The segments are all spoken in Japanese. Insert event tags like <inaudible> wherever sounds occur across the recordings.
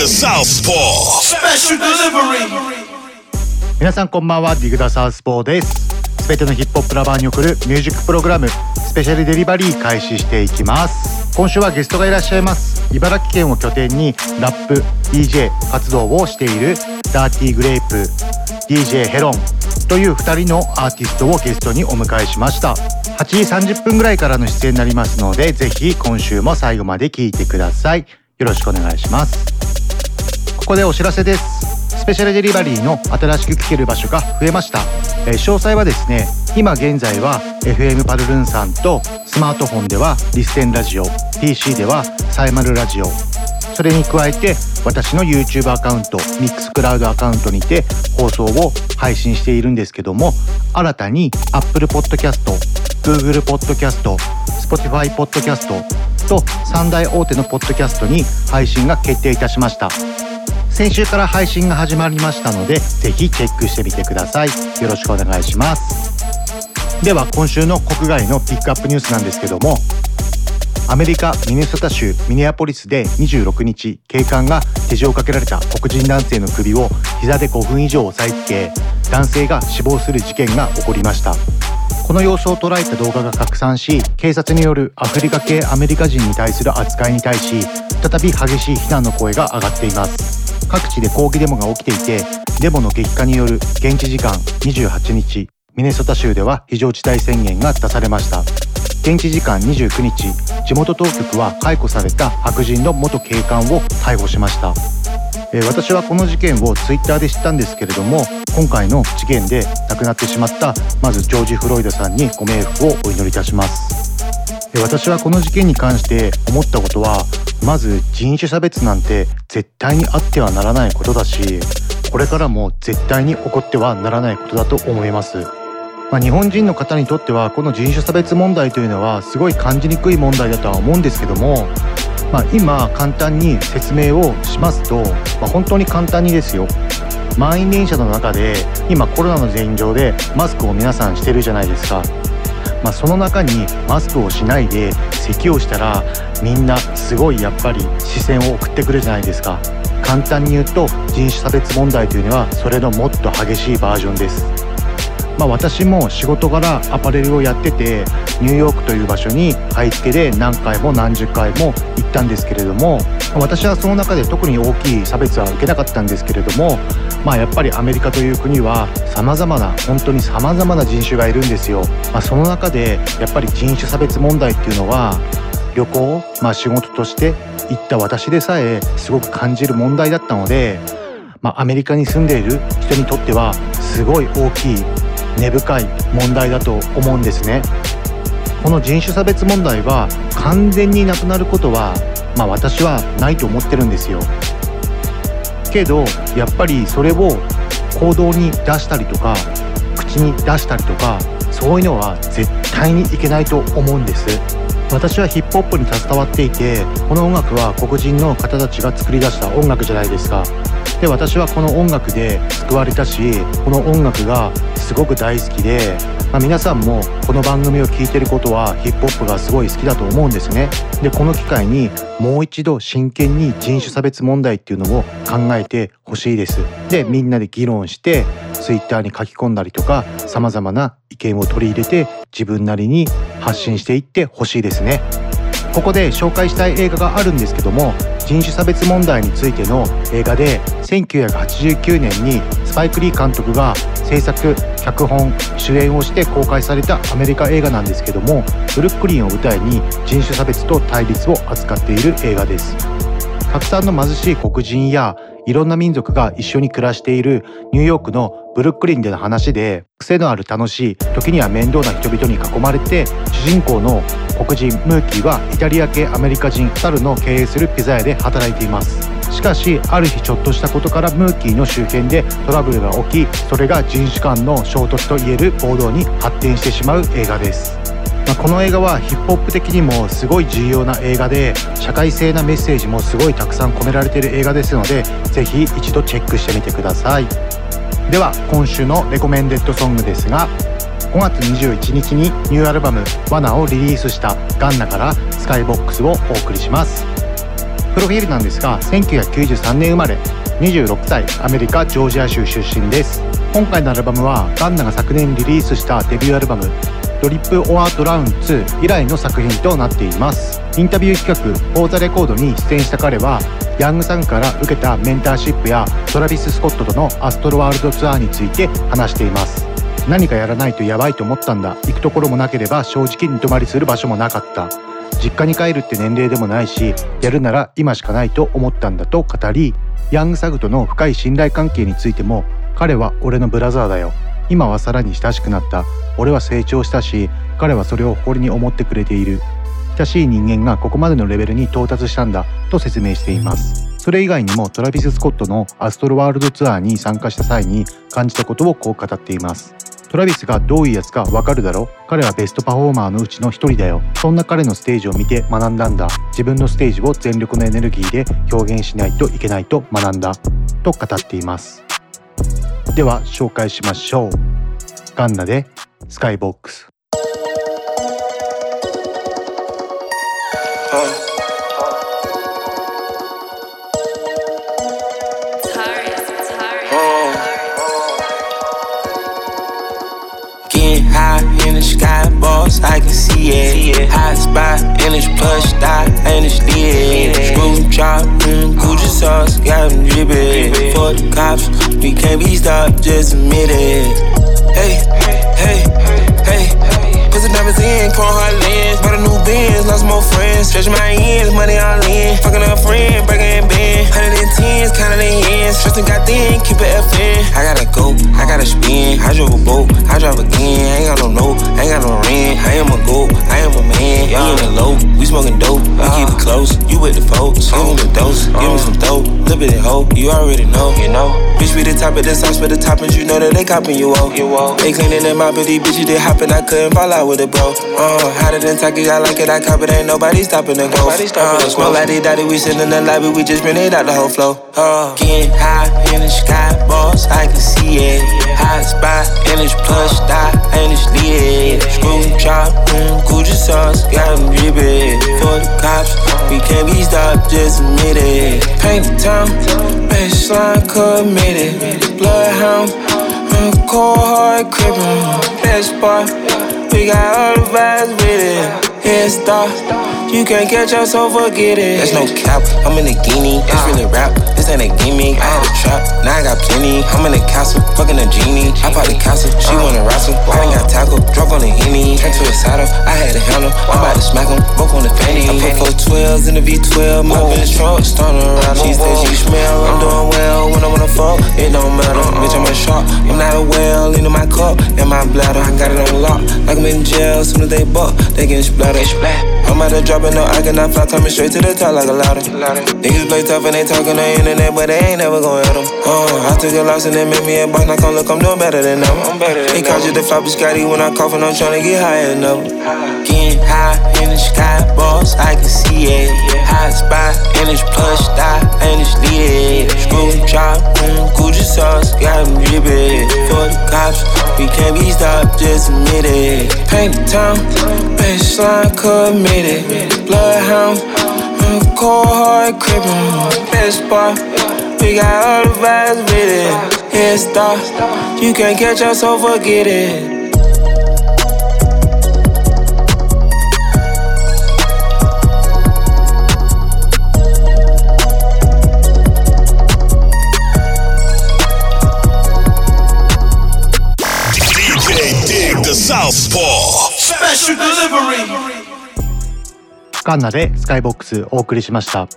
The Southpaw. Special delivery. 皆さんこんばんは。ディグダサウスポーです。すべてのヒップホップラバーに送るミュージックプログラムスペシャルデリバリー開始していきます。今週はゲストがいらっしゃいます。茨城県を拠点にラップ DJ 活動をしているダーティーグレープ DJ ヘロンという2人のアーティストをゲストにお迎えしました。8時30分ぐらいからの出演になりますのでぜひ今週も最後まで聞いてください。よろしくお願いしますここでお知らせです。スペシャルデリバリーの新しく聴ける場所が増えました、えー詳細はですね今現在は FM パルルンさんとスマートフォンではリステンラジオ PC ではサイマルラジオ。それに加えて私の YouTube アカウントミックスクラウドアカウントにて放送を配信しているんですけども新たに Apple Podcast、Google Podcast、Spotify Podcast と3大大手のポッドキャストに配信が決定いたしました。先週から配信が始まりましたのでぜひチェックしてみてください。よろしくお願いします。では今週の国外のピックアップニュースなんですけどもアメリカミネソタ州ミネアポリスで26日警官が手錠をかけられた黒人男性の首を膝で5分以上押さえつけ男性が死亡する事件が起こりました。この様子を捉えた動画が拡散し警察によるアフリカ系アメリカ人に対する扱いに対し再び激しい非難の声が上がっています。各地で抗議デモが起きていてデモの激化による現地時間28日ミネソタ州では非常事態宣言が出されました。現地時間29日地元当局は解雇された白人の元警官を逮捕しました。え私はこの事件をツイッターで知ったんですけれども今回の事件で亡くなってしまったまずジョージ・フロイドさんにご冥福をお祈りいたします。私はこの事件に関して思ったことはまず人種差別なんて絶対にあってはならないことだしこれからも絶対に起こってはならないことだと思います。まあ、日本人の方にとってはこの人種差別問題というのはすごい感じにくい問題だとは思うんですけども、まあ、今簡単に説明をしますと、まあ、本当に簡単にですよ。満員電車の中で今コロナの現状でマスクを皆さんしてるじゃないですか、まあ、その中にマスクをしないで咳をしたらみんなすごいやっぱり視線を送ってくるじゃないですか。簡単に言うと人種差別問題というのはそれのもっと激しいバージョンです。まあ、私も仕事柄アパレルをやっててニューヨークという場所に買い付けで何回も何十回も行ったんですけれども私はその中で特に大きい差別は受けなかったんですけれどもまあやっぱりアメリカという国は様々な本当に様々な人種がいるんですよ、まあ、その中でやっぱり人種差別問題っていうのは旅行、まあ、仕事として行った私でさえすごく感じる問題だったので、まあ、アメリカに住んでいる人にとってはすごい大きい根深い問題だと思うんですね。この人種差別問題は完全になくなることはまあ私はないと思ってるんですよ。けどやっぱりそれを行動に出したりとか口に出したりとかそういうのは絶対にいけないと思うんです。私はヒップホップに携わっていてこの音楽は黒人の方たちが作り出した音楽じゃないですか。で私はこの音楽で救われたしこの音楽がすごく大好きで、まあ、皆さんもこの番組を聴いてることはヒップホップがすごい好きだと思うんですね。でこの機会にもう一度真剣に人種差別問題っていうのを考えてほしいです。でみんなで議論してツイッターに書き込んだりとか様々な意見を取り入れて自分なりに発信していってほしいですね。ここで紹介したい映画があるんですけども人種差別問題についての映画で1989年にスパイク・リー監督が制作脚本主演をして公開されたアメリカ映画なんですけどもブルックリンを舞台に人種差別と対立を扱っている映画です。たくさんの貧しい黒人やいろんな民族が一緒に暮らしているニューヨークのブルックリンでの話で癖のある楽しい時には面倒な人々に囲まれて主人公の黒人ムーキーはイタリア系アメリカ人2人の経営するピザ屋で働いています。しかしある日ちょっとしたことからムーキーの周辺でトラブルが起きそれが人種間の衝突といえる暴動に発展してしまう映画です。まあ、この映画はヒップホップ的にもすごい重要な映画で社会性なメッセージもすごいたくさん込められている映画ですのでぜひ一度チェックしてみてください。では今週のレコメンデッドソングですが5月21日にニューアルバム「罠」をリリースしたガンナから「スカイボックス」をお送りします。プロフィールなんですが1993年生まれ26歳アメリカジョージア州出身です。今回のアルバムはガンナが昨年リリースしたデビューアルバムドリップ・オア・ドラウン2以来の作品となっています。インタビュー企画「フォー・ザ・レコード」に出演した彼はヤングさんから受けたメンターシップやトラビス・スコットとのアストロワールドツアーについて話しています。何かやらないとやばいと思ったんだ。行くところもなければ正直に泊まりする場所もなかった。実家に帰るって年齢でもないしやるなら今しかないと思ったんだと語りヤングサグとの深い信頼関係についても彼は俺のブラザーだよ。今はさらに親しくなった。俺は成長したし彼はそれを誇りに思ってくれている。親しい人間がここまでのレベルに到達したんだと説明しています。それ以外にもトラビス・スコットのアストロワールドツアーに参加した際に感じたことをこう語っています。トラビスがどういうやつかわかるだろ彼はベストパフォーマーのうちの一人だよ。そんな彼のステージを見て学んだんだ。自分のステージを全力のエネルギーで表現しないといけないと学んだ。と語っています。では紹介しましょう。ガンナでスカイボックス。Sky, I can see it. Hot spot in this plush dot, and it's lit. Screw chop, mm, Gucci sauce, got them drippin'. For the cops, we can't be stopped, just admit it. Hey, hey, hey. Put the diamonds in, chrome hard lens. Bought a new Benz, lost more friends. Stretch my ends, money all in. Fucking a friend, breaking in bend. Hundred and tens, counting the ends. Trusting got thin, keep it FN. I gotta go, I gotta spin. I drove a boat, I drive again. I ain't got no note, I ain't got no rent. I am a goat, I am a man. We in the low, we smoking dope. We keep it close, you with the folks. Give me the dose, give me some dope. Little bit of hope, you already know, you know. Bitch, we the top of the sauce for the toppings, you know that they copping you out. You out. They cleaning them out, but these bitches they hopping. I couldn't fall out with it, bro. Uh, hotter than Taki, I like it, I cop it. Ain't nobody stopping the go. Uh, smoke like they daddy, we sit in the lobby, we just been it out the whole flow. Uh, getting high in the sky, boss, I can see it. Hot spot in this plush dot, and it's lit. Screw chop, mm, Gucci sauce, got them drippin'. For the cops, we can't be stopped, just admit it. Paint the town, baseline committed. Bloodhound, mm, cold hard crippin'. Best spot, we got all the vibes with it. Start, you can't catch us, so forget it. There's no cap, I'm in a guinea. It's ah. really rap, this ain't a gimmick. I had a trap, now I got plenty. I'm in a castle, fucking a genie. I bought the castle, she ah. wanna wrestle. I ain't got tackle, drunk on the henny. Turn to a saddle, I had a handle. I'm about to smack him, broke on the fanny. I put four 12s in the V12, move in the trunk, starting rattle. She said she smell, I'm uh-huh. doing well when I wanna fuck. It don't matter, uh-huh. bitch, I'm a shark. I'm not a whale, into my cup, in my bladder. I got it on lock, like I'm in jail. Soon as they buck, they get splattered. I'm out of dropping no, I cannot fly, coming straight to the top like a ladder. Niggas play tough and they talking on the internet, but they ain't never gon' hit them. Uh, I took a loss and they made me a boss, now come look, I'm doing better than them. They called you the flop Scotty when I cough and I'm tryna get higher than ever. Getting high in the sky, boss, I can see it. Hot spot in this plush dot, and it's lit. Screw chop, mm, Gucci sauce, got them drippin'. For the cops, we can't be stopped, just admit it. Paint the town, baseline committed. Bloodhound, mm, cold hard crippin'. Best spot, we got all the vibes with it. Head start, you can't catch us, so forget it. カンナでスカイボックスお送りしました。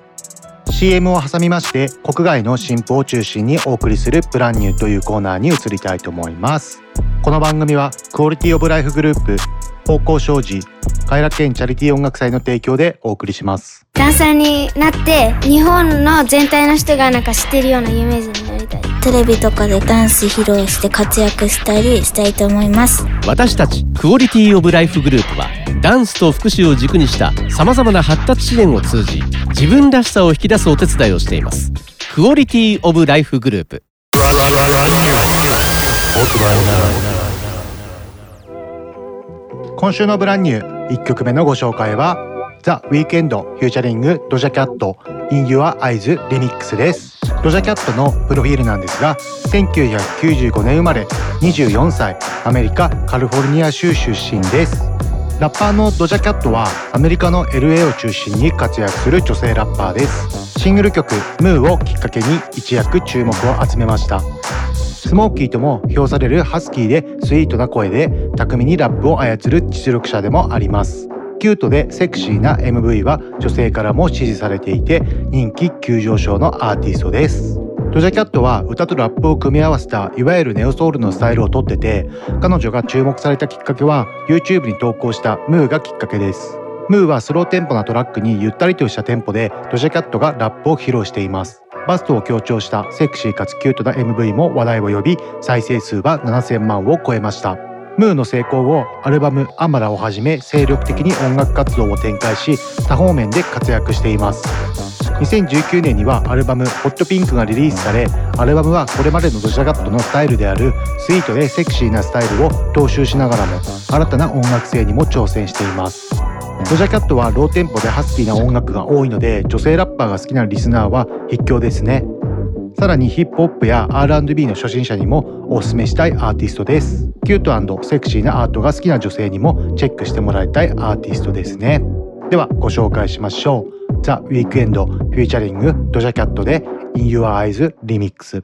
CM を挟みまして国外の新婦を中心にお送りするプランニューというコーナーに移りたいと思います。この番組はクオリティオブライフグループ方向障子快楽園チャリティー音楽祭の提供でお送りします。ダンサーになって日本の全体の人がなんか知ってるようなイメージになりたい。テレビとかでダンス披露して活躍したりしたいと思います。私たちクオリティオブライフグループはダンスと福祉を軸にしたさまざまな発達支援を通じ自分らしさを引き出すお手伝いをしています。クオリティオブライフグループ今週の brand new。1曲目のご紹介はザ・ウィークエンド featuring ドジャキャット In Your Eyes リミックスです。ドジャキャットのプロフィールなんですが1995年生まれ24歳アメリカカリフォルニア州出身です。ラッパーのドジャキャットはアメリカの LA を中心に活躍する女性ラッパーです。シングル曲「ムーをきっかけに一躍注目を集めました。スモーキーとも評されるハスキーでスイートな声で巧みにラップを操る実力者でもあります。キュートでセクシーな MV は女性からも支持されていて人気急上昇のアーティストです。ドジャキャットは歌とラップを組み合わせたいわゆるネオソウルのスタイルをとってて彼女が注目されたきっかけは YouTube に投稿したムーがきっかけです。ムーはスローテンポなトラックにゆったりとしたテンポでドジャキャットがラップを披露しています。バストを強調したセクシーかつキュートな MV も話題を呼び再生数は7000万を超えました。ムーの成功をアルバム「アマラ」をはじめ精力的に音楽活動を展開し多方面で活躍しています。2019年にはアルバム「 Hot Pink」がリリースされアルバムはこれまでのドジャキャットのスタイルであるスイートでセクシーなスタイルを踏襲しながらも新たな音楽性にも挑戦しています。ドジャキャットはローテンポでハスキーな音楽が多いので女性ラッパーが好きなリスナーは必聴ですね。さらにヒップホップや R&B の初心者にもおすすめしたいアーティストです。キュートセクシーなアートが好きな女性にもチェックしてもらいたいアーティストですね。ではご紹介しましょう。ザ・ウィークエンドフューチャリングドジャキャットで In Your Eyes リミックス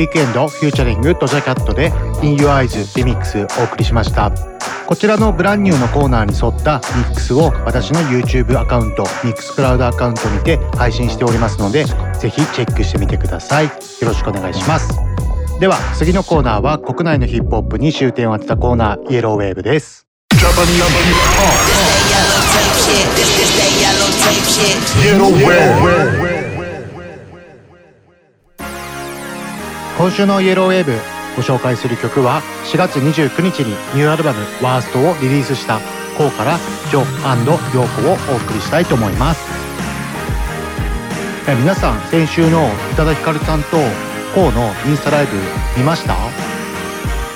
ィークエンドフューチャリングドジャキャットで In Your Eyes リミックスお送りしました。こちらのブランニューのコーナーに沿ったミックスを私の YouTube アカウントミックスクラウドアカウントにて配信しておりますのでぜひチェックしてみてください。よろしくお願いします。では次のコーナーは国内のヒップホップに終点を当てたコーナーイエローウェーブです今週のイエローウェーブご紹介する曲は4月29日にニューアルバム「ワーストをリリースしたコウからジョンヨーコをお送りしたいと思います。え皆さん先週の宇多田ヒカルさんとコウのインスタライブ見ました？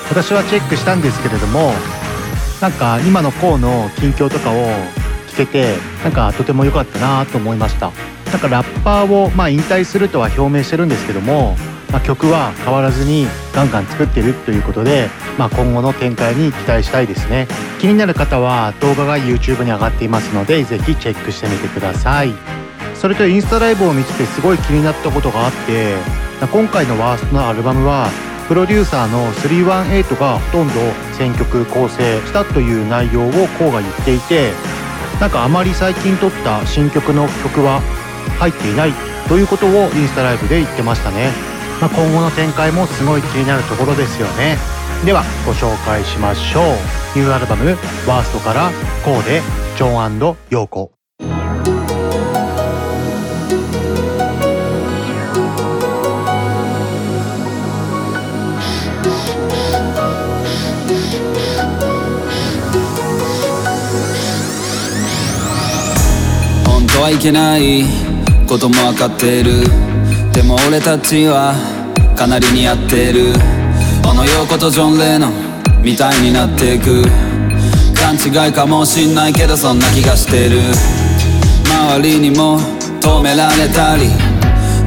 私はチェックしたんですけれどもなんか今のコウの近況とかを聞けてなんかとても良かったなと思いました。なんかラッパーをまあ引退するとは表明してるんですけども、まあ、曲は変わらずにガンガン作ってるということで、まあ、今後の展開に期待したいですね。気になる方は動画が YouTube に上がっていますのでぜひチェックしてみてください。それとインスタライブを見ててすごい気になったことがあって今回のワーストのアルバムはプロデューサーの318がほとんど選曲構成したという内容をコウが言っていてなんかあまり最近撮った新曲の曲は入っていないということをインスタライブで言ってましたね、まあ、今後の展開もすごい気になるところですよね。ではご紹介しましょう。ニューアルバム「ワーストからコウでジョンヨーコ。本当はいけないことも分かってる。でも俺たちはかなり似合ってる。小野陽子とジョン・レノンみたいになっていく。勘違いかもしんないけどそんな気がしてる。周りにも止められたり。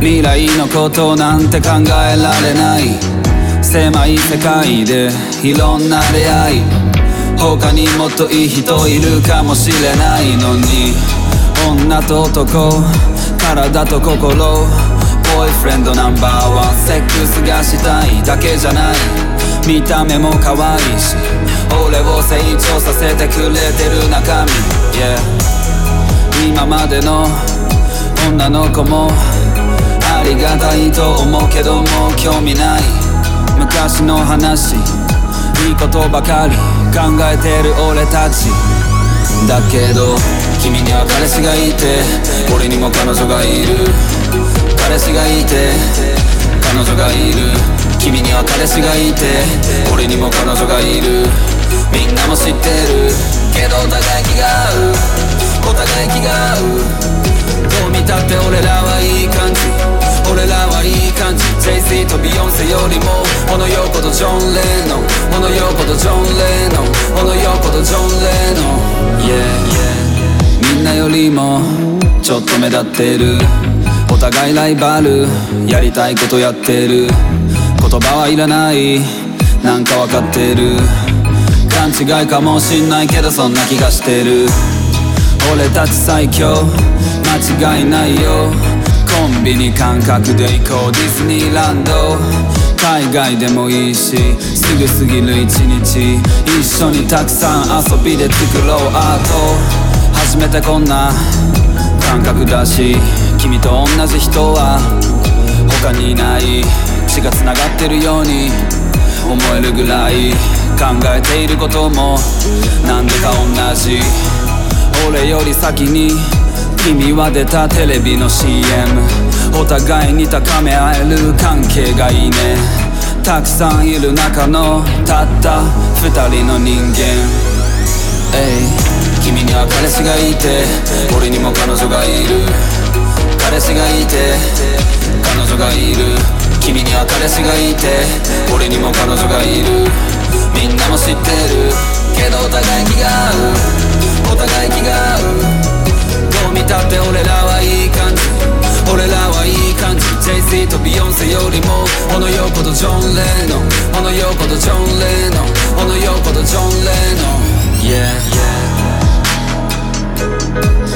未来のことなんて考えられない。狭い世界でいろんな出会い。他にもっといい人いるかもしれないのに。女と男体と心。イフレンドナンバーワンセックスがしたいだけじゃない。見た目も可愛いし俺を成長させてくれてる中身、yeah、今までの女の子もありがたいと思うけども興味ない。昔の話いいことばかり考えてる俺たち。だけど君には彼氏がいて俺にも彼女がいる。彼氏がいて彼女がいる。君には彼氏がいて俺にも彼女がいる。みんなも知ってる。けどお互い気が合う。お互い気が合う。どう見たって俺らはいい感じ。俺らはいい感じ。JC とビヨンセよりも小野陽子とジョン・レノン。小野陽子とジョン・レノン。小野陽子とジョン・レノン。Yeah みんなよりもちょっと目立ってる。お互いライバル。やりたいことやってる。言葉はいらない。なんかわかってる。勘違いかもしんないけどそんな気がしてる。俺たち最強。間違いないよ。コンビニ感覚で行こう。ディズニーランド。海外でもいいし。すぐ過ぎる一日。一緒にたくさん遊びで作ろう。アート。初めてこんな感覚だし。君と同じ人は他にいない血が繋がってるように思えるぐらい考えていることもなんでか同じ俺より先に君は出たテレビの CM お互いに高め合える関係がいいねたくさんいる中のたった二人の人間 Ey 君には彼氏がいて俺にも彼女がいる彼氏がいて彼女がいる。君には彼氏がいて俺にも彼女がいる。みんなも知ってる。けどお互い気が合う。お互い気が合う。どう見たって俺らはいい感じ。俺らはいい感じ。JC とビヨンセよりも小野陽子とジョン・レノン。小野陽子とジョン・レノン。小野陽子とジョン・レノン。Yeah, yeah.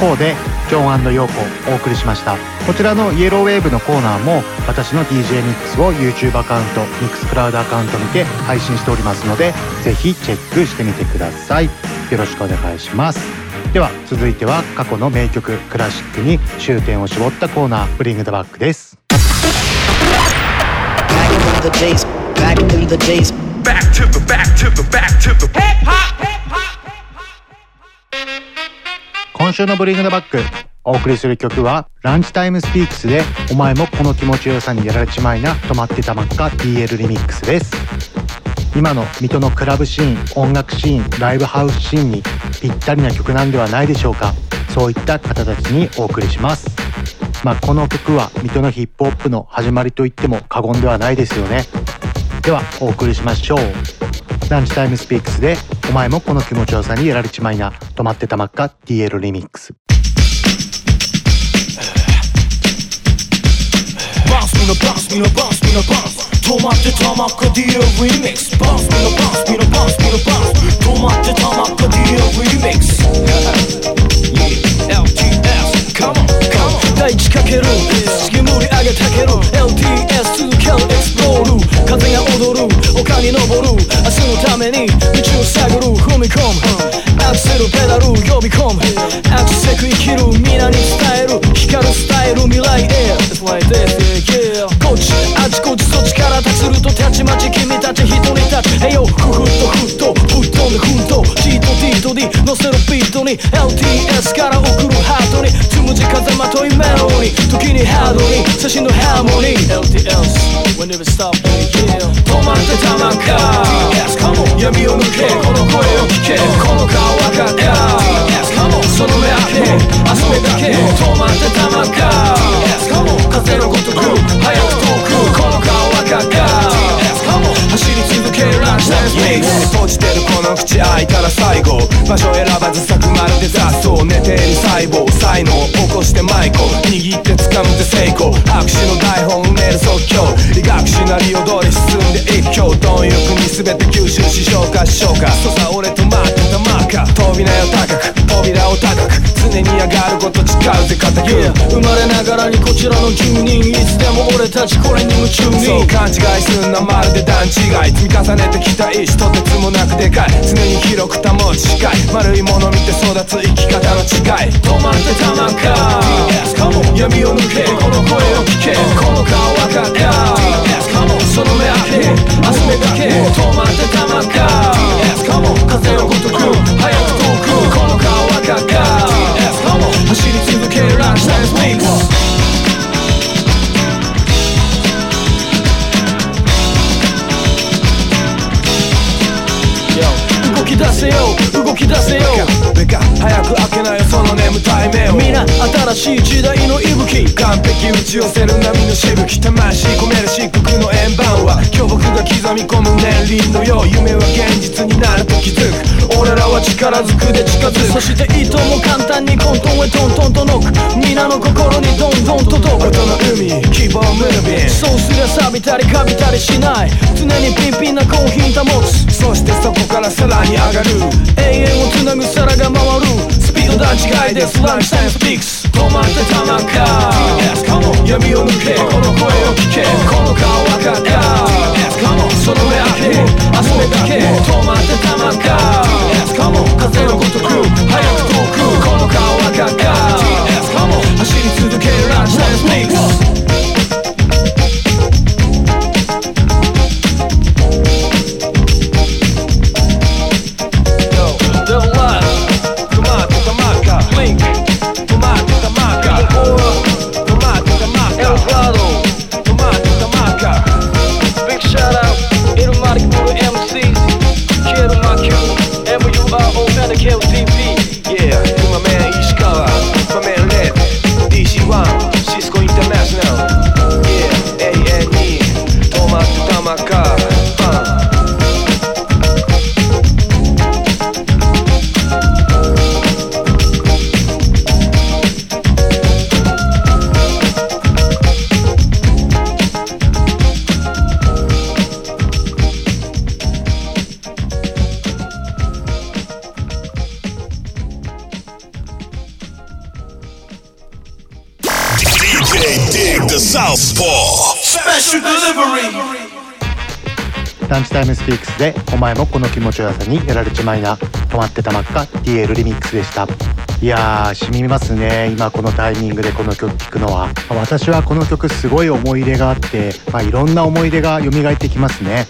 方でジョンヨーコお送りしました。こちらのイエローウェーブのコーナーも私の DJ ミックスを YouTube アカウントミックスクラウドアカウントにて配信しておりますのでぜひチェックしてみてください。よろしくお願いします。では続いては過去の名曲クラシックに終点を絞ったコーナーブリングダバックです Back in the days, back in the days, back to the back to the back to the hip hop. 今週のブリングダバックお送りする曲はランチタイムスピークスでお前もこの気持ちよさにやられちまいな止まってたまっか DL リミックスです。今の水戸のクラブシーン音楽シーンライブハウスシーンにぴったりな曲なんではないでしょうか。そういった方たちにお送りします。まあこの曲は水戸のヒップホップの始まりと言っても過言ではないですよね。ではお送りしましょう。ランチタイムスピークスでお前もこの気持ちよさにやられちまいな。止まってたまっか DL リミックス。バスミのバスミのバスミのバス。止まってたまっか DL リミックス。バスミのバスミのバスミのバス。止まってたまっか DL リミックス。LTS Come on Come on 大地かける。次無理上げたける。LTS 続けるエクスプロール。風が踊る。丘に登る。明日のために道を探る。踏み込む。アクセルペダル。呼び込む。アクセク生きる。皆に伝える。光るスタイル。未来へ。It's like this, yeah, yeah こっちあちこちそっちから立つるとたちまち君たち一人立ち。へよふふっとふっと。吹っ飛んでふんと。G と D と D 乗せるビートに。LTS から送るハートに。じ風まといメロに時にハードに。写真のハーモニー。LTS Whenever stop, yeah 止まってたまんか。LTS Come on 闇を抜け。この声を聞け。この顔わかった LTS Come on その目開け。遊べだけ。止まってたまんか。LTS Come on 風のごとく。早く遠く。この顔わかった LTS Come on 走り続けるランチタイムスペース閉じてるこの口開いたら最後場所選ばず咲くまるで雑草寝ている細胞才能起こしてマイコ握って掴むで成功拍手の台本埋める即興医学シナリオ通り進んで一挙貪欲に全て吸収し消化し消化そさ俺と待ってたマーカー扉よ高く扉を高く常に上がること誓うぜ固く、生まれながらにこちらの住人いつでもたちこれに夢中にそう。勘違いすんなまるで段違い。積み重ねてきた意志とてつもなくでかい。常に広く保ち視界。丸いもの見て育つ生き方の違い。止まってたまんか。DS 闇を抜け。この声を聞け。この顔わかった DS その目開け。遊べだけ。止まってたまんか。風のごとく。早く遠く。この顔はかか走り続けるランチタイムスピークき出せよ動き出せよ。早く開けなよその眠たい目を。皆新しい時代の息吹。完璧打ち寄せる波のしぶき。魂込める漆黒の円盤は巨木が刻み込む年輪のよう夢は現実になると気づく。俺らは力ずくで近づく。そしていとも簡単に混沌へトントンとノック皆の心にどんどん届く。音の海希望ムービンそうすりゃ錆びたりカビたりしない。常にピンピンなコーヒー保つ。そしてそこからさらに上がる。永遠をつなぐ皿が回る。スピード段違いですランチタイムスピークス。止まってたまか Come on 闇を抜け。この声を聞け。この顔はかか。Come on その目開け。汗目だけ。止まってたまか Come on 風のごとく。早く遠く。この顔はかか。Come on 走り続けるランチタイムスピークス TV. スピークスでお前もこの気持ちよさにやられちまいな。止まってたまっか DL リミックスでした。いやー染みますね。今このタイミングでこの曲聴くのは。私はこの曲すごい思い入れがあって、まあ、いろんな思い出が蘇ってきますね。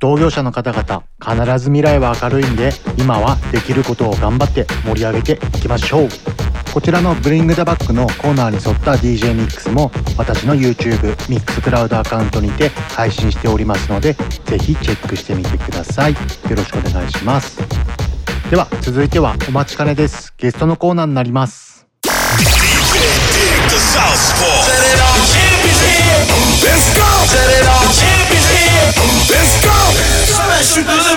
同業者の方々必ず未来は明るいんで今はできることを頑張って盛り上げていきましょう。こちらのブリングダバックのコーナーに沿った DJ ミックスも私の YouTube ミックスクラウドアカウントにて配信しておりますのでぜひチェックしてみてください。よろしくお願いします。では続いてはお待ちかねです。ゲストのコーナーになります。The.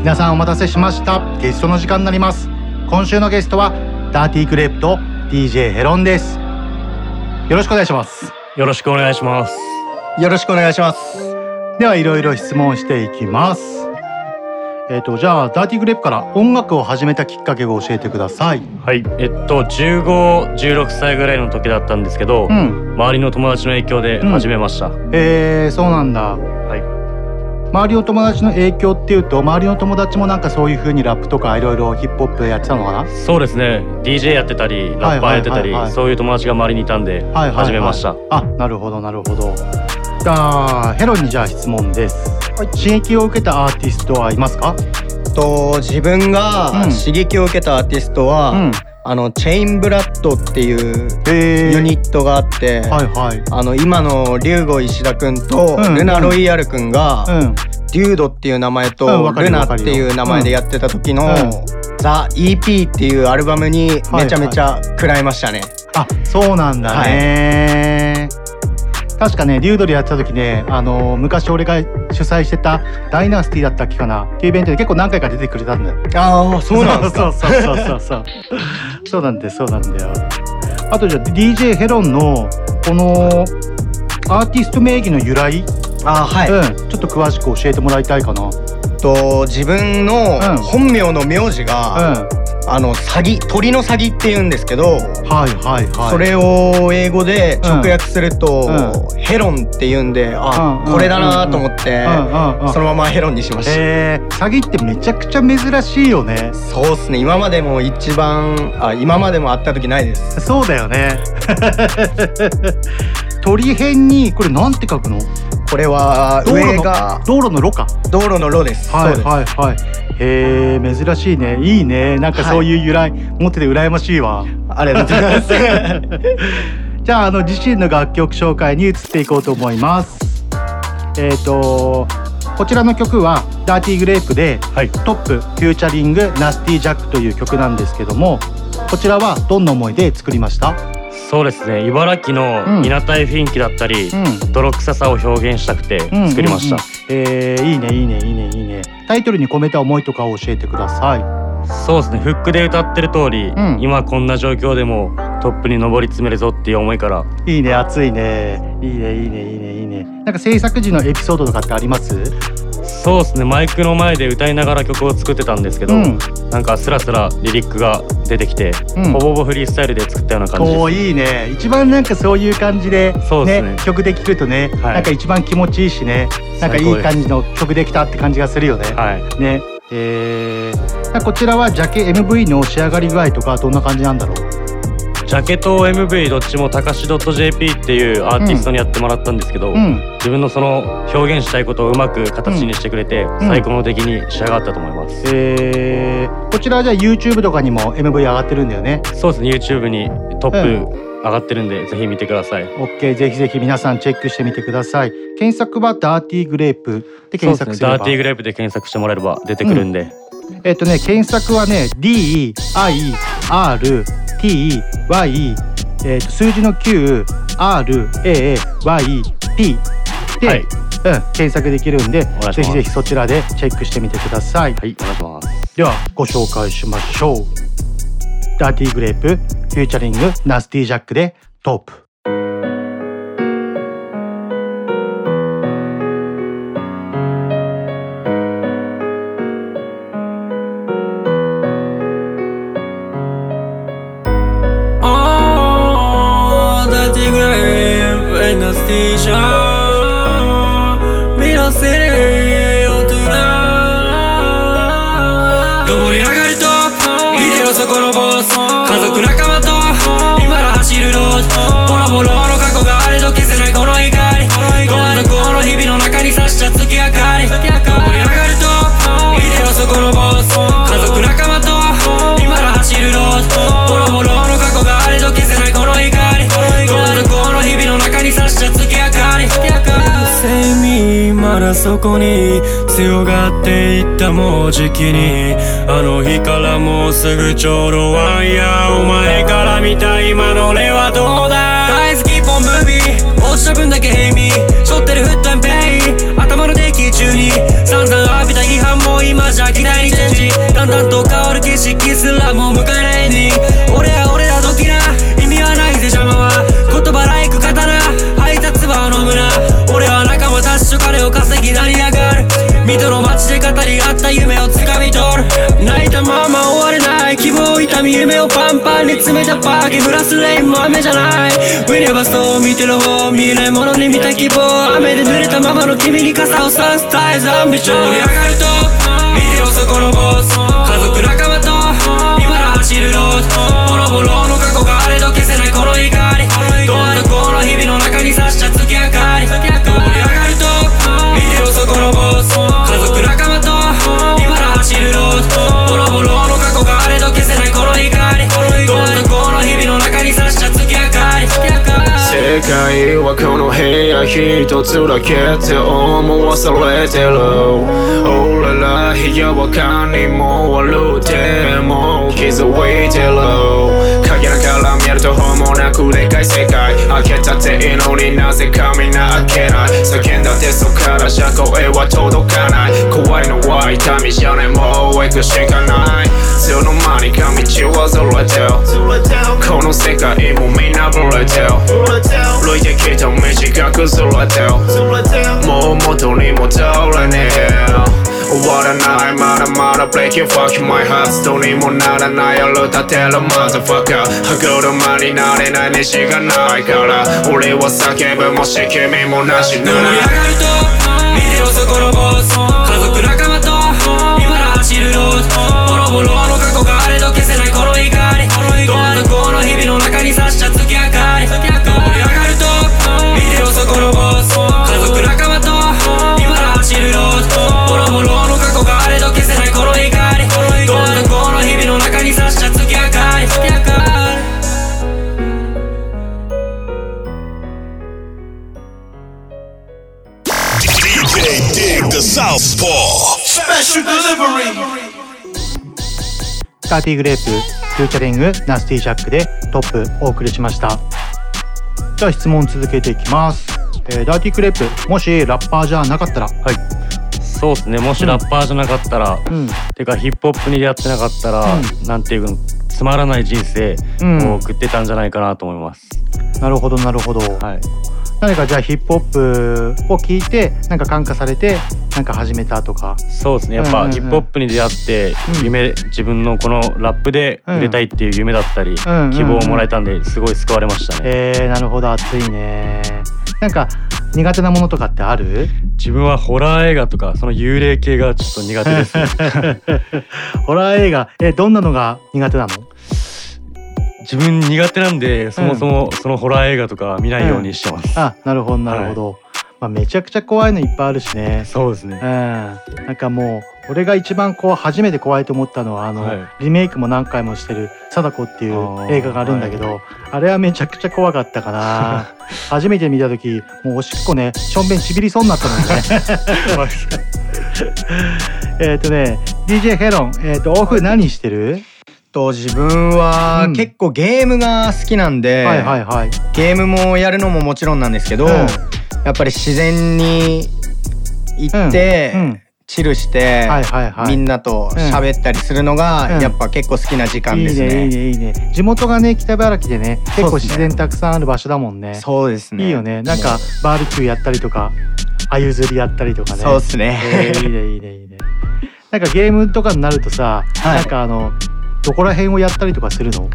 皆さんお待たせしました。ゲストの時間になります今週のゲストはダーティークレープと DJ ヘロンです。よろしくお願いします。よろしくお願いします。よろしくお願いします。ではいろいろ質問していきます。えっ、とじゃあダーティークレープから音楽を始めたきっかけを教えてください。はい。えっと1516歳ぐらいの時だったんですけど、うん。周りの友達の影響で始めました、えー、そうなんだ。はい周りの友達の影響っていうと周りの友達もなんかそういう風にラップとかいろいろヒップホップやってたのかな？そうですね。DJ やってたりラッパーやってたり、はいはいはい。はいそういう友達が周りにいたんではいはいはい。始めました、あなるほどなるほど。じゃあヘロンにじゃあ質問です、刺激を受けたアーティストはいますか？と自分がうん。刺激を受けたアーティストは、うんあのチェインブラッドっていうユニットがあって、はいはい。あの今の龍吾石田くんとうんルナロイヤルくんが、うん。デュードっていう名前うんとルナっていう名前でやってた時のうん。ザ・ EP っていうアルバムにめちゃめちゃ食らいましたね。あそうなんだね、確かねリュードでやってた時ねあの昔俺が主催してたダイナスティだったっけかなっていうイベントで結構何回か出てくれたんだよ。ああそうなんですか。<laughs> そうそうそうそうそう。そうなんだよそうなんだよ。あとじゃあ DJ ヘロンのこのアーティスト名義の由来？あはい、うん、ちょっと詳しく教えてもらいたいかなと自分の本名の名字が、あの詐欺鳥の詐欺って言うんですけど、はいはいはい。それを英語で直訳すると、うヘロンって言うんで、あ、うんこれだなと思って、うんうんうん。そのままヘロンにしました。えー、詐欺ってめちゃくちゃ珍しいよね。そうっすね。今までも一番あ今までも会った時ないです。そうだよね。<laughs> 鳥編にこれなんて書くの？これは道路の上が道路の路か？道路の路です。はいはいはい。へえ珍しいね。いいね。なんかそういう由来、持ってて羨ましいわ。ありがとうございます。<laughs> じゃああの自身の楽曲紹介に移っていこうと思います。えっ、とこちらの曲はダーティーグレープで、トップ featuring ナスティジャックという曲なんですけどもこちらはどんな思いで作りました？そうですね。茨城の稲たい雰囲気だったり、泥臭さを表現したくて作りました、うん。うんうんえーいいねいいねいいねいいね。タイトルに込めた思いとかを教えてください。そうですね。フックで歌ってる通り、ん。今こんな状況でもトップに上り詰めるぞっていう思いから。いいね熱いね。いいねいいねいいねいいね。なんか制作時のエピソードとかってあります？そうですね。マイクの前で歌いながら曲を作ってたんですけど、うん。なんかスラスラリリックが出てきて、うん。ほぼほぼフリースタイルで作ったような感じ。ですいいね。一番なんかそういう感じでそうですね。曲できるとね、はい。なんか一番気持ちいいしねなんかいい感じの曲できたって感じがするよね。はい。ね。えー、こちらはジャケ MV の仕上がり具合とかどんな感じなんだろう？ジャケと MV どっちもたかし .jp っていうアーティストにやってもらったんですけど、うん。自分のその表現したいことをうまく形にしてくれて、ん。最高の出来に仕上がったと思います、えー、こちらはじゃあ YouTube とかにも MV 上がってるんだよね。そうですね。YouTube にトップ上がってるんで、ぜひ見てください。OK ぜひぜひ皆さんチェックしてみてください。検索はダーティーグレープで検索すれば。ダーティーグレープで検索してもらえれば出てくるんで、えっとね検索はね D I R T Y えっと数字の Q R A Y P で、はいうん検索できるんでぜひぜひそちらでチェックしてみてください。はいお願いしますではご紹介しましょう。ダーティーグレープフューチャリングナスティジャックでトップ。エナステそこに強がっていったもうじきにあの日からもうすぐちょうどワイヤーお前から見た今の俺はどうだ？大好きポンムービー落ちた分だけヘイミー背負ってるフットンペイ頭のデッキ中に散々浴びた批判も今じゃ嫌いにチェンジ。だんだんとがる水戸の街で語り合った夢をつかみ取る。泣いたまま終われない希望痛み夢をパンパンに詰めたパーキー降らすレインも雨じゃない。ウィネバストを見てる方見えないものに見た希望。雨で濡れたままの君に傘を差す絶えずアンビション。盛り上がると見てよそこのボス。家族仲間と今ら走るロード。ボロボロの世界はこの部屋一つだけって思わされてる俺ら部屋は他にもあるでも気づいてるたっていいのになぜかみんな開けない叫んだ。ってそっからじゃ声は届かない怖いのは痛みじゃねもう行くしかないいつの間にか道はずれてるこの世界もみんなブレてる歩いてきた道が崩れてるもう元に戻れねえ終わらない。まだまだ Breaking fucking my heart どうにもならない夜立てる motherfucker 歯車になれない西がないから。俺は叫ぶもし君もなしな盛り上がると見てよそこのボス。家族仲間と今ら走るロード。ボロボロのスダーティーグレープ featuring ナスティジャックでトップお送りしました。じゃあ質問続けていきます、えーダーティーグレープもしラッパーじゃなかったら。はい。そうですね。もしラッパーじゃなかったら、てかヒップホップに出会ってなかったら、なんていうかつまらない人生を送ってたんじゃないかなと思います、なるほどなるほど、何かじゃあヒップホップを聞いてなんか感化されてなんか始めたとか。そうですね。やっぱヒップホップに出会って夢、自分のこのラップで売れたいっていう夢だったり、んうんうん。希望をもらえたんですごい救われましたね、えー、なるほど。熱いね。なんか苦手なものとかってある？自分はホラー映画とかその幽霊系がちょっと苦手です、ね、<laughs> ホラー映画。えどんなのが苦手なの？自分苦手なんでそもそもそのホラー映画とか見ないようにしてます、あなるほどなるほど、まあ、めちゃくちゃ怖いのいっぱいあるしね。そうですね。うん。なんかもう俺が一番こう初めて怖いと思ったのはあの、はい。リメイクも何回もしてる「貞子」っていう映画があるんだけどあ,、れはめちゃくちゃ怖かったかな。<laughs> 初めて見た時もうおしっこねしょんべんちびりそうになったもんね。<laughs> <laughs> えっとね DJ ヘロン、えー、とオフ何してる？と自分は結構ゲームが好きなんで、はいはいはい。ゲームもやるのももちろんなんですけど、うん。やっぱり自然に行って、うん。うん。チルして、はいはいはい。みんなと喋ったりするのが、うん。やっぱ結構好きな時間いいですね。ねいいねいいね。地元がね北茨城でね結構自然たくさんある場所だもんね。そうですね。いいよね。なんかバーベキューやったりとかあゆ釣りやったりとかね。そうっすね。えーいいねいいねいいね。なんかゲームとかになるとさ、なんかあのどこら辺をやったりとかするの？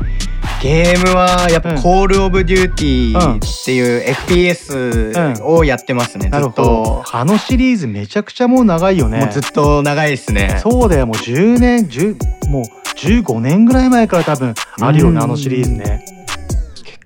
ゲームはやっぱ「コール・オブ・デューティー」っていう FPS をやってますね、なるずっと。あのシリーズめちゃくちゃもう長いよね。もうずっと長いですね。そうだよもう10年10もう15年ぐらい前から多分あるよねうん。あのシリーズね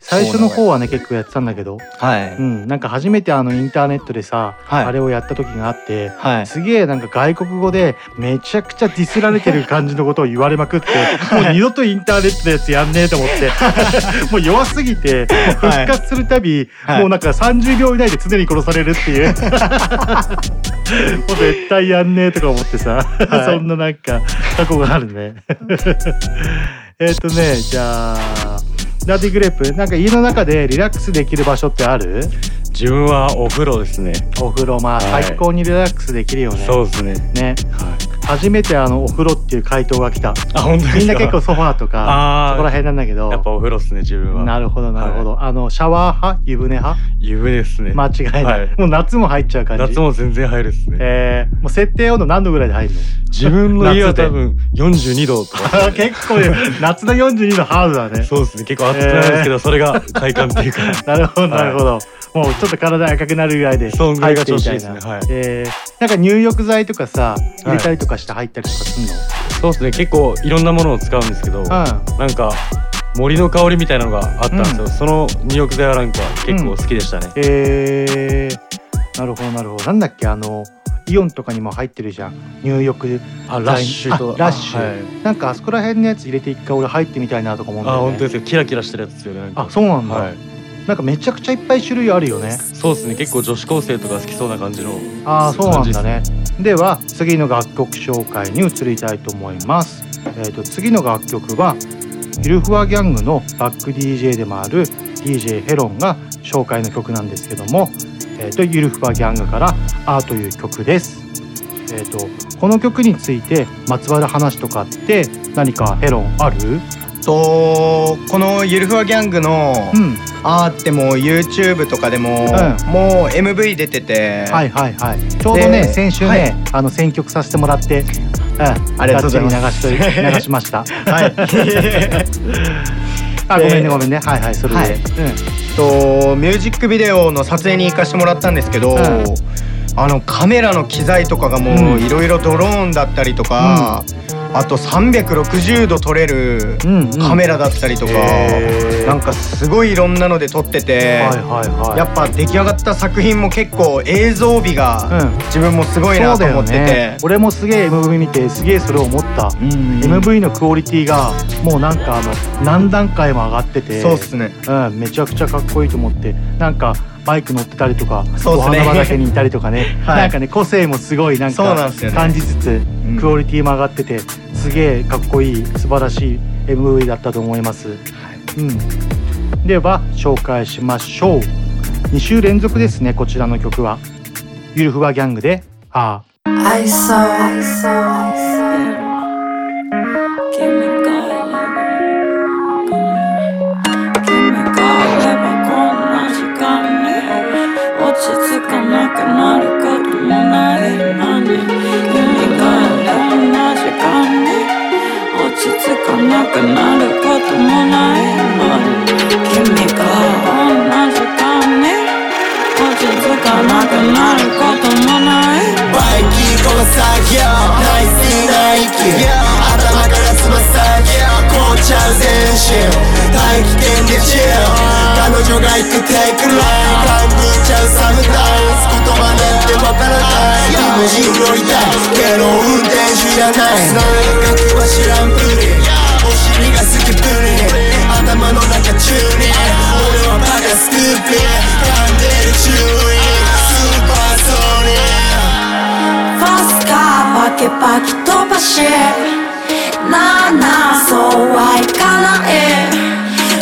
最初の方はね結構やってたんだけど、はい。うん、なんか初めてあのインターネットでさ、あれをやった時があって、はい。すげえなんか外国語でめちゃくちゃディスられてる感じのことを言われまくって <laughs> もう二度とインターネットのやつやんねえと思って <laughs> もう弱すぎて復活するたび、はい。もうなんか30秒以内で常に殺されるっていう。<laughs> もう絶対やんねえとか思ってさ、はい。そんななんか過去があるね。えっとねじゃあダーティーグレープなんか家の中でリラックスできる場所ってある？自分はお風呂ですね。お風呂まあはい。最高にリラックスできるよね、そうですね。ね、初めてあのお風呂っていう回答が来た。あ本当ですか？みんな結構ソファーとかあー。そこら辺なんだけど。やっぱお風呂っすね自分は。なるほどなるほど、あのシャワー派？湯船派？湯船ですね。間違いない、はい。もう夏も入っちゃう感じ？夏も全然入るっすね。えー、もう設定温度何度ぐらいで入るの？自分の家は夏で。多分42度とか。<laughs> 結構ね夏の42度ハードだね。そうですね。結構暑くなるんですけど、それが快感っていうか。なるほどなるほど、もうちょっと体赤くなるぐらいでそんぐらいがいいですね。はい。えーなんか入浴剤とかさ入れたりとかして入ったりとかすんの、そうですね。結構いろんなものを使うんですけど、なんか森の香りみたいなのがあったんですよ、その入浴剤はなんか結構好きでしたね、えー、なるほどなるほど。なんだっけ？あのイオンとかにも入ってるじゃん。入浴あラッシュと。あラッシュ、はい。なんかあそこら辺のやつ入れて一回俺入ってみたいなとか思うんだよね。あ本当ですよ。キラキラしてるやつですよねあそうなんだ、はいなんかめちゃくちゃいっぱい種類あるよね。そうですね。結構女子高生とか好きそうな感じのああそうなんだね。では次の楽曲紹介に移りたいと思います。えー、と次の楽曲はゆるふわギャングのバック DJ でもある DJ ヘロンが紹介の曲なんですけども、えー、とゆるふわギャングから「あ」という曲です。えー、とこの曲についてまつわる話とかって何かヘロンある？とこのゆるふわギャングの、あーってもう YouTube とかでも、もう MV 出ててはいはいはい。ちょうどねで先週ね、はい。あの選曲させてもらって、うん、ありがとうございます。流しと <laughs> 流しました。はい。<laughs> あごめんねごめんね。はいはいそれで、はい。とミュージックビデオの撮影に行かしてもらったんですけど、あのカメラの機材とかがもういろいろドローンだったりとか、あと360度撮れるカメラだったりとか、なんかすごいいろんなので撮ってて、やっぱ出来上がった作品も結構映像美が自分もすごいなと思ってて、ね、俺もすげえ MV 見てすげえそれを思った、うん、MV のクオリティがもうなんかあの何段階も上がってて。そうっすね、うん、めちゃくちゃかっこいいと思って。なんかバイク乗ってたりとか、ね、お花畑にいたりとかね、はい、なんかね個性もすごいなんか感じつつ、ね、クオリティも上がっててすげえかっこいい素晴らしい MV だったと思います、はい、うんでは紹介しましょう2週連続ですねこちらの曲はゆるふわギャングで「ああ」I saw, I saw, I saw. 落ち着かなくなることもないのに君が同じ顔に落ち着かなくなることもない。バイキーこの作業内水な息頭からつま先凍っちゃう全身大気圏でチル彼女が行くテイクライン。感じちゃうサムタイム言葉なんてわからないリムジン乗りたい。けど運転手じゃない。その感覚は知らんぷり。お尻が好きぷり。頭の中中に俺はバカスクーピー。噛んでる注意。スーパーソニー。ファスカーパキパキ飛ばしななそうはいかない。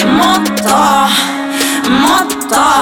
もっともっと。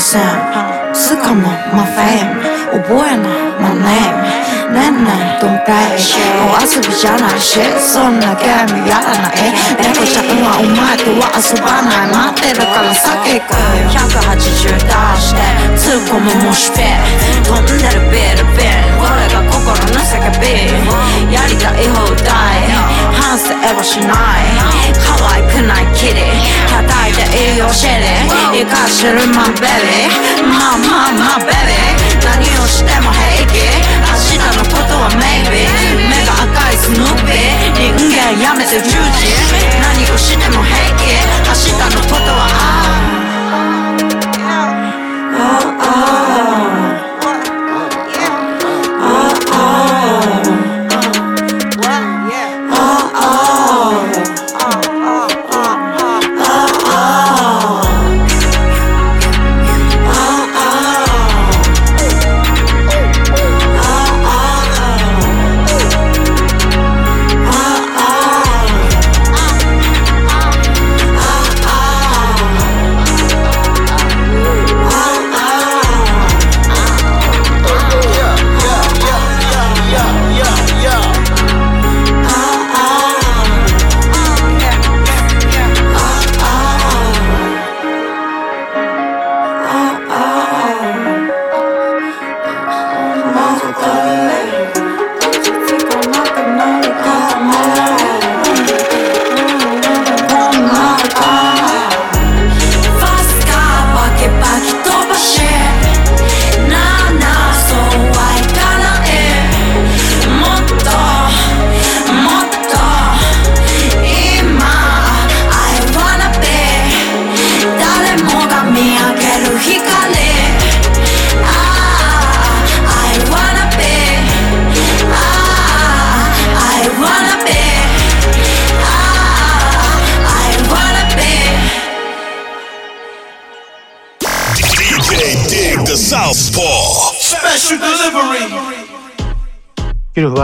も100%つかも my fame 覚えない my name ねんねん don't play お遊びじゃないしそんなゲームやらない。猫ちゃんはお前とは遊ばない待ってるから先行く180出して突っ込むモシペ。飛んでるビルビルこれ。が心の叫びやりたい放題反省はしない可愛くないキリ叩いていいよシリ生かしてる my baby my my my baby 何をしても平気。明日のことはメイク。ビー目が赤いスヌーピー。人間やめて十字何をしても平気。明日のことはあ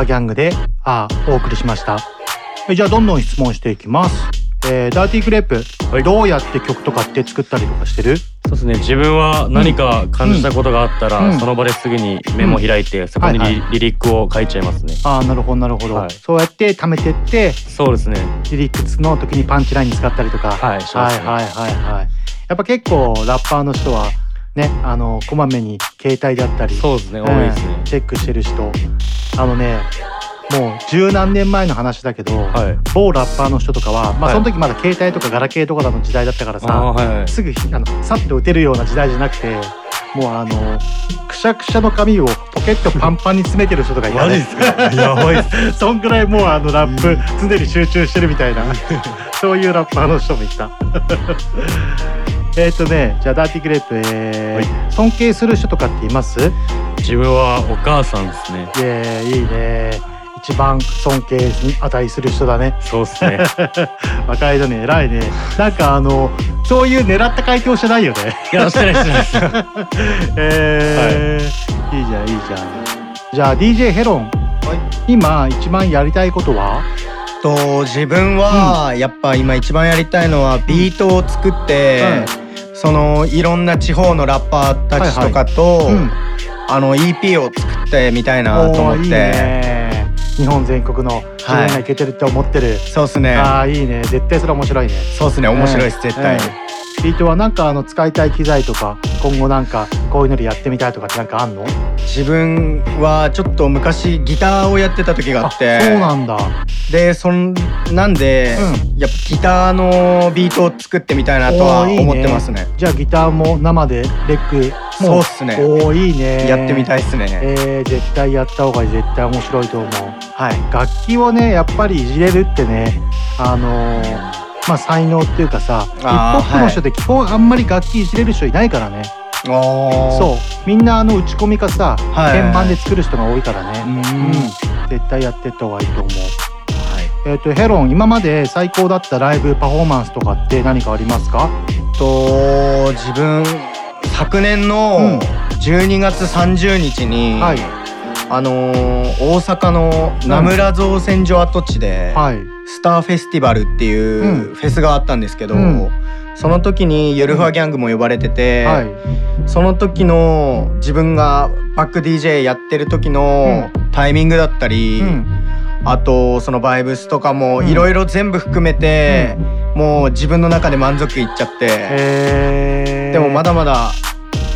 ギャングで、ああ、お送りしました。じゃあ、どんどん質問していきます。えー、ダーティーグレープ、どうやって曲とかって作ったりとかしてる？そうですね。自分は何か感じたことがあったら、うん。その場ですぐにメモ開いて、そこにリ,、はいはリリックを書いちゃいますね。ああなるほどなるほど、はい。そうやって貯めてってそうですね。リリックスの時にパンチラインに使ったりとか。はいね。はいはいはいはい。やっぱ結構ラッパーの人はねあのこまめに携帯だったりそうですねん多いですね。チェックしてる人。あのねもう十何年前の話だけど、某ラッパーの人とかは、まあ、はい。その時まだ携帯とかガラケーとかの時代だったからさ、はいはい。すぐあのさっと打てるような時代じゃなくてもうあのくしゃくしゃの紙をポケットパンパンに詰めてる人とかいたね。やばい <laughs> そんぐらいもうあのラップ常に集中してるみたいな。<laughs> そういうラッパーの人もいたえっとねじゃあダーティーグレープ、えー尊敬する人とかっています？自分はお母さんですね。いえいいね。一番尊敬に値する人だね。そうっすね。<laughs> 若いのに偉いね。なんかあのそういう狙った回答してないよね。いやしてないしてない。<laughs> えーいいじゃんいいじゃん。じゃあ DJ ヘロン、今一番やりたいことは？と自分はやっぱ今一番やりたいのはビートを作って、そのいろんな地方のラッパーたちとかと、あの EP を作ってみたいなと思って。いいね。日本全国の自分がい。けてるって思ってる、そうっすね。ああいいね。絶対それ面白いね。そうっすね。面白いっす絶対。ビートはなんかあの使いたい機材とか今後なんかこういうのでやってみたいとかってなんかあんの？自分はちょっと昔ギターをやってた時があって。そうなんだ。でそんなんで、やっぱギターのビートを作ってみたいなとは思ってますね。じゃあギターも生でレックもそうっすね。おーいいね。やってみたいっすね。えー、絶対やった方がいい絶対面白いと思う。はい。楽器をねやっぱりいじれるってねあのーまあ才能っていうかさヒップホップの人って基本あんまり楽器いじれる人いないからね。そそう。みんなあの打ち込みかさ、はい。鍵盤で作る人が多いからね。うん。絶対やってった方がいいと思う。えっ、とヘロン今まで最高だったライブパフォーマンスとかって何かありますか？と自分昨年の12月30日に、あのー大阪の名村造船所跡地で、スターフェスティバルっていうフェスがあったんですけど、うん。その時にヨルファギャングも呼ばれてて、その時の自分がバック DJ やってる時のタイミングだったり、あとそのバイブスとかもいろいろ全部含めて、もう自分の中で満足いっちゃって、でもまだまだ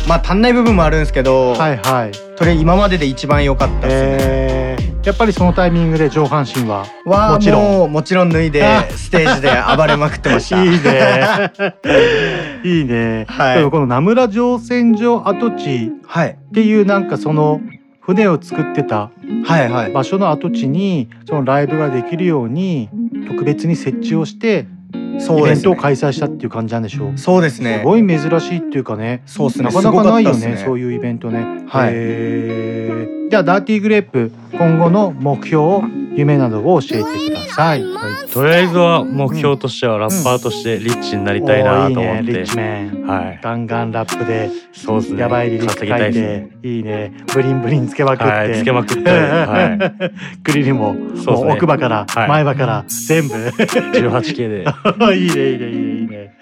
まあ足んない部分もあるんですけど、はいはいそれ今までで一番良かったですね。えーやっぱりそのタイミングで上半身ははもちろんもちろん脱いであ <laughs> ステージで暴れまくってました。いいね。<laughs> いいね。はいこの名村乗船所跡地っていうなんかその船を作ってた場所の跡地にそのライブができるように特別に設置をしてイベントを開催したっていう感じなんでしょう。そうですねすごい珍しいっていうかね。そうですねなかなかないよねねそういうイベントね。はいじゃあダーティーグレープ今後の目標を夢などを教えてください。とりあえずは目標としてはラッパーとしてリッチになりたいなと思って、おーいいねリッチメン。はいガンガンラップでそうですね。やばいリリック書いいていいね。ブリンブリンつけまくって、はいつけまくってはグ <laughs> リルもねもう奥歯からはい。前歯から全部。18K で。いいねいいねいいね。いいね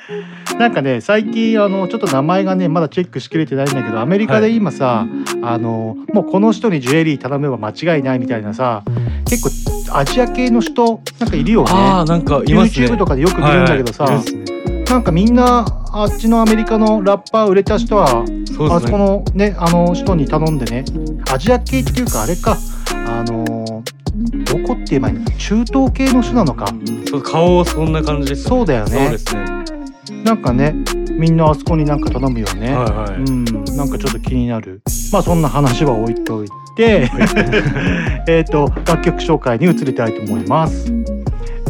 なんかね最近あのちょっと名前がねまだチェックしきれてないんだけどアメリカで今さ、あのもうこの人にジュエリー頼めば間違いないみたいなさ結構アジア系の人なんかいるよね。あーなんかいますね。YouTube とかでよく見るんだけどさ、はいはいいるっすなんかみんなあっちのアメリカのラッパー売れた人は、ね。あそこのねあの人に頼んでね。アジア系っていうかあれか。あのどこって言えばいいの？中東系の人なのか、そう顔そんな感じです、そうだよね。そうですね。なんかねみんなあそこになんか頼むよね、はいはい。うん。なんかちょっと気になる。まあそんな話は置いといて。<laughs> えっと楽曲紹介に移りたいと思います。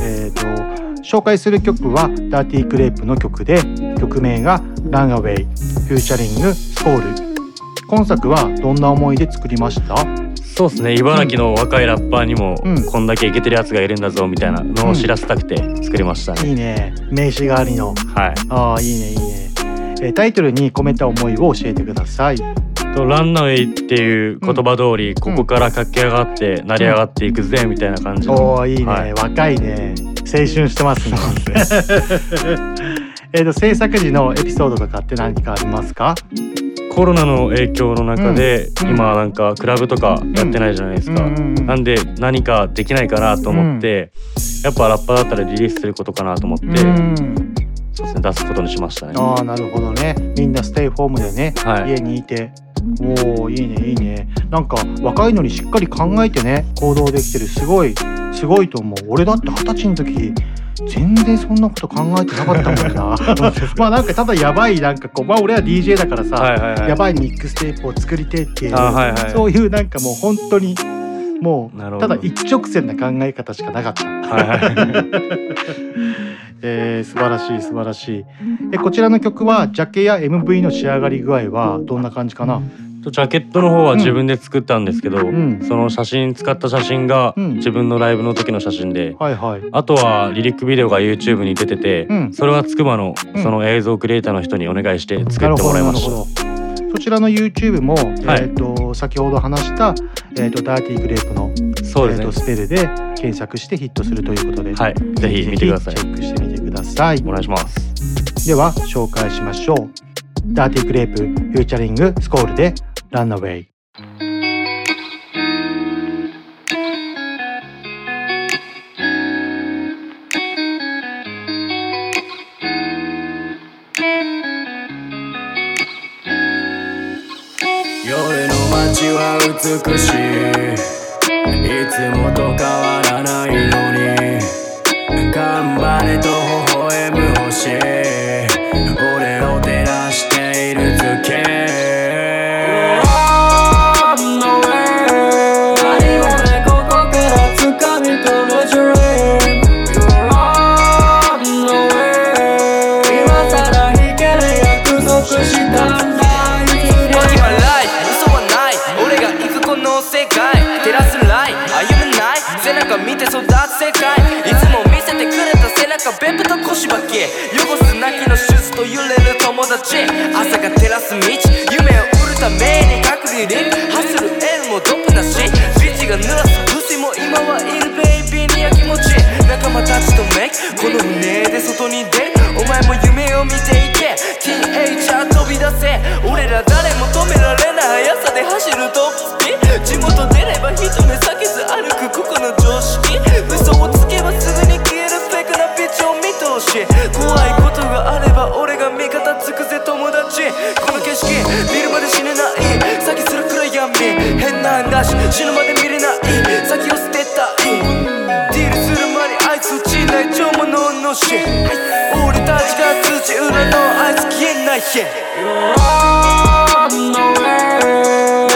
えっ、と紹介する曲はダーティークレープの曲で曲名がランアウェイフューチャリングスコール今作はどんな思いで作りました？そうですね。茨城の若いラッパーにも、こんだけイケてるやつがいるんだぞみたいなのを知らせたくて作りましたね、いいね。名刺代わりの。はい。ああいいねいいね、えータイトルに込めた思いを教えてください。とランナウェイっていう言葉通り、ここから駆け上がって成り上がっていくぜみたいな感じの、おーいいね、はい。若いね。春してますね。<laughs> えっと制作時のエピソードとかって何かありますか？コロナの影響の中で、今なんかクラブとかやってないじゃないですか、なんで何かできないかなと思って、やっぱラッパーだったらリリースすることかなと思って、そうですね出すことにしましたね。ああなるほどね。みんなステイホームでね、はい。家にいて。おおいいねいいね。なんか若いのにしっかり考えてね行動できてる。すごいすごいと思う俺だって二十歳の時全然そんなこと考えてなかったもんな <laughs> まあなんかただやばいなんかこうまあ俺は DJ だからさ、はいはいはいやばいミックステープを作りてえっていう、あはいはいそういうなんかもう本当にもうただ一直線な考え方しかなかった。はいはい <laughs> えー素晴らしい素晴らしい。えこちらの曲はジャケや MV の仕上がり具合はどんな感じかな？ジャケットの方は自分で作ったんですけど、ん。その写真使った写真がうん。自分のライブの時の写真で、はいはい。あとはリリックビデオが YouTube に出てて、うん。それはつくばのうん。その映像クリエイターの人にお願いして作ってもらいました。そちらの YouTube も、はい。えっ、と先ほど話したえっ、とダーティーグレープのそうですね。えーとスペルで検索してヒットするということで、はい。ぜひ見てください。チェックしてみてください。お願いします。では紹介しましょう。 dirty’9rayp featuring スコールで Runaway。夜の街は美しいいつもとけ。汚す泣きの手術と揺れる友達。朝が照らす道。夢を売るために隠れるハッスル L もドップなし。ビチが濡らすブスも今はいる。ベイビーにやきもち。仲間たちとメイク。この船で外に出る。お前も夢を見ていけ。ティーンエイジャー飛び出せ。俺ら誰も止められない速さで走るトップスピ地元出れば一目避けず歩く。ここの常なし死ぬまで見れない。先を捨てた。いディールする前にあいつ落ちない超物のし俺たちが土裏のあいつ消えない日 on the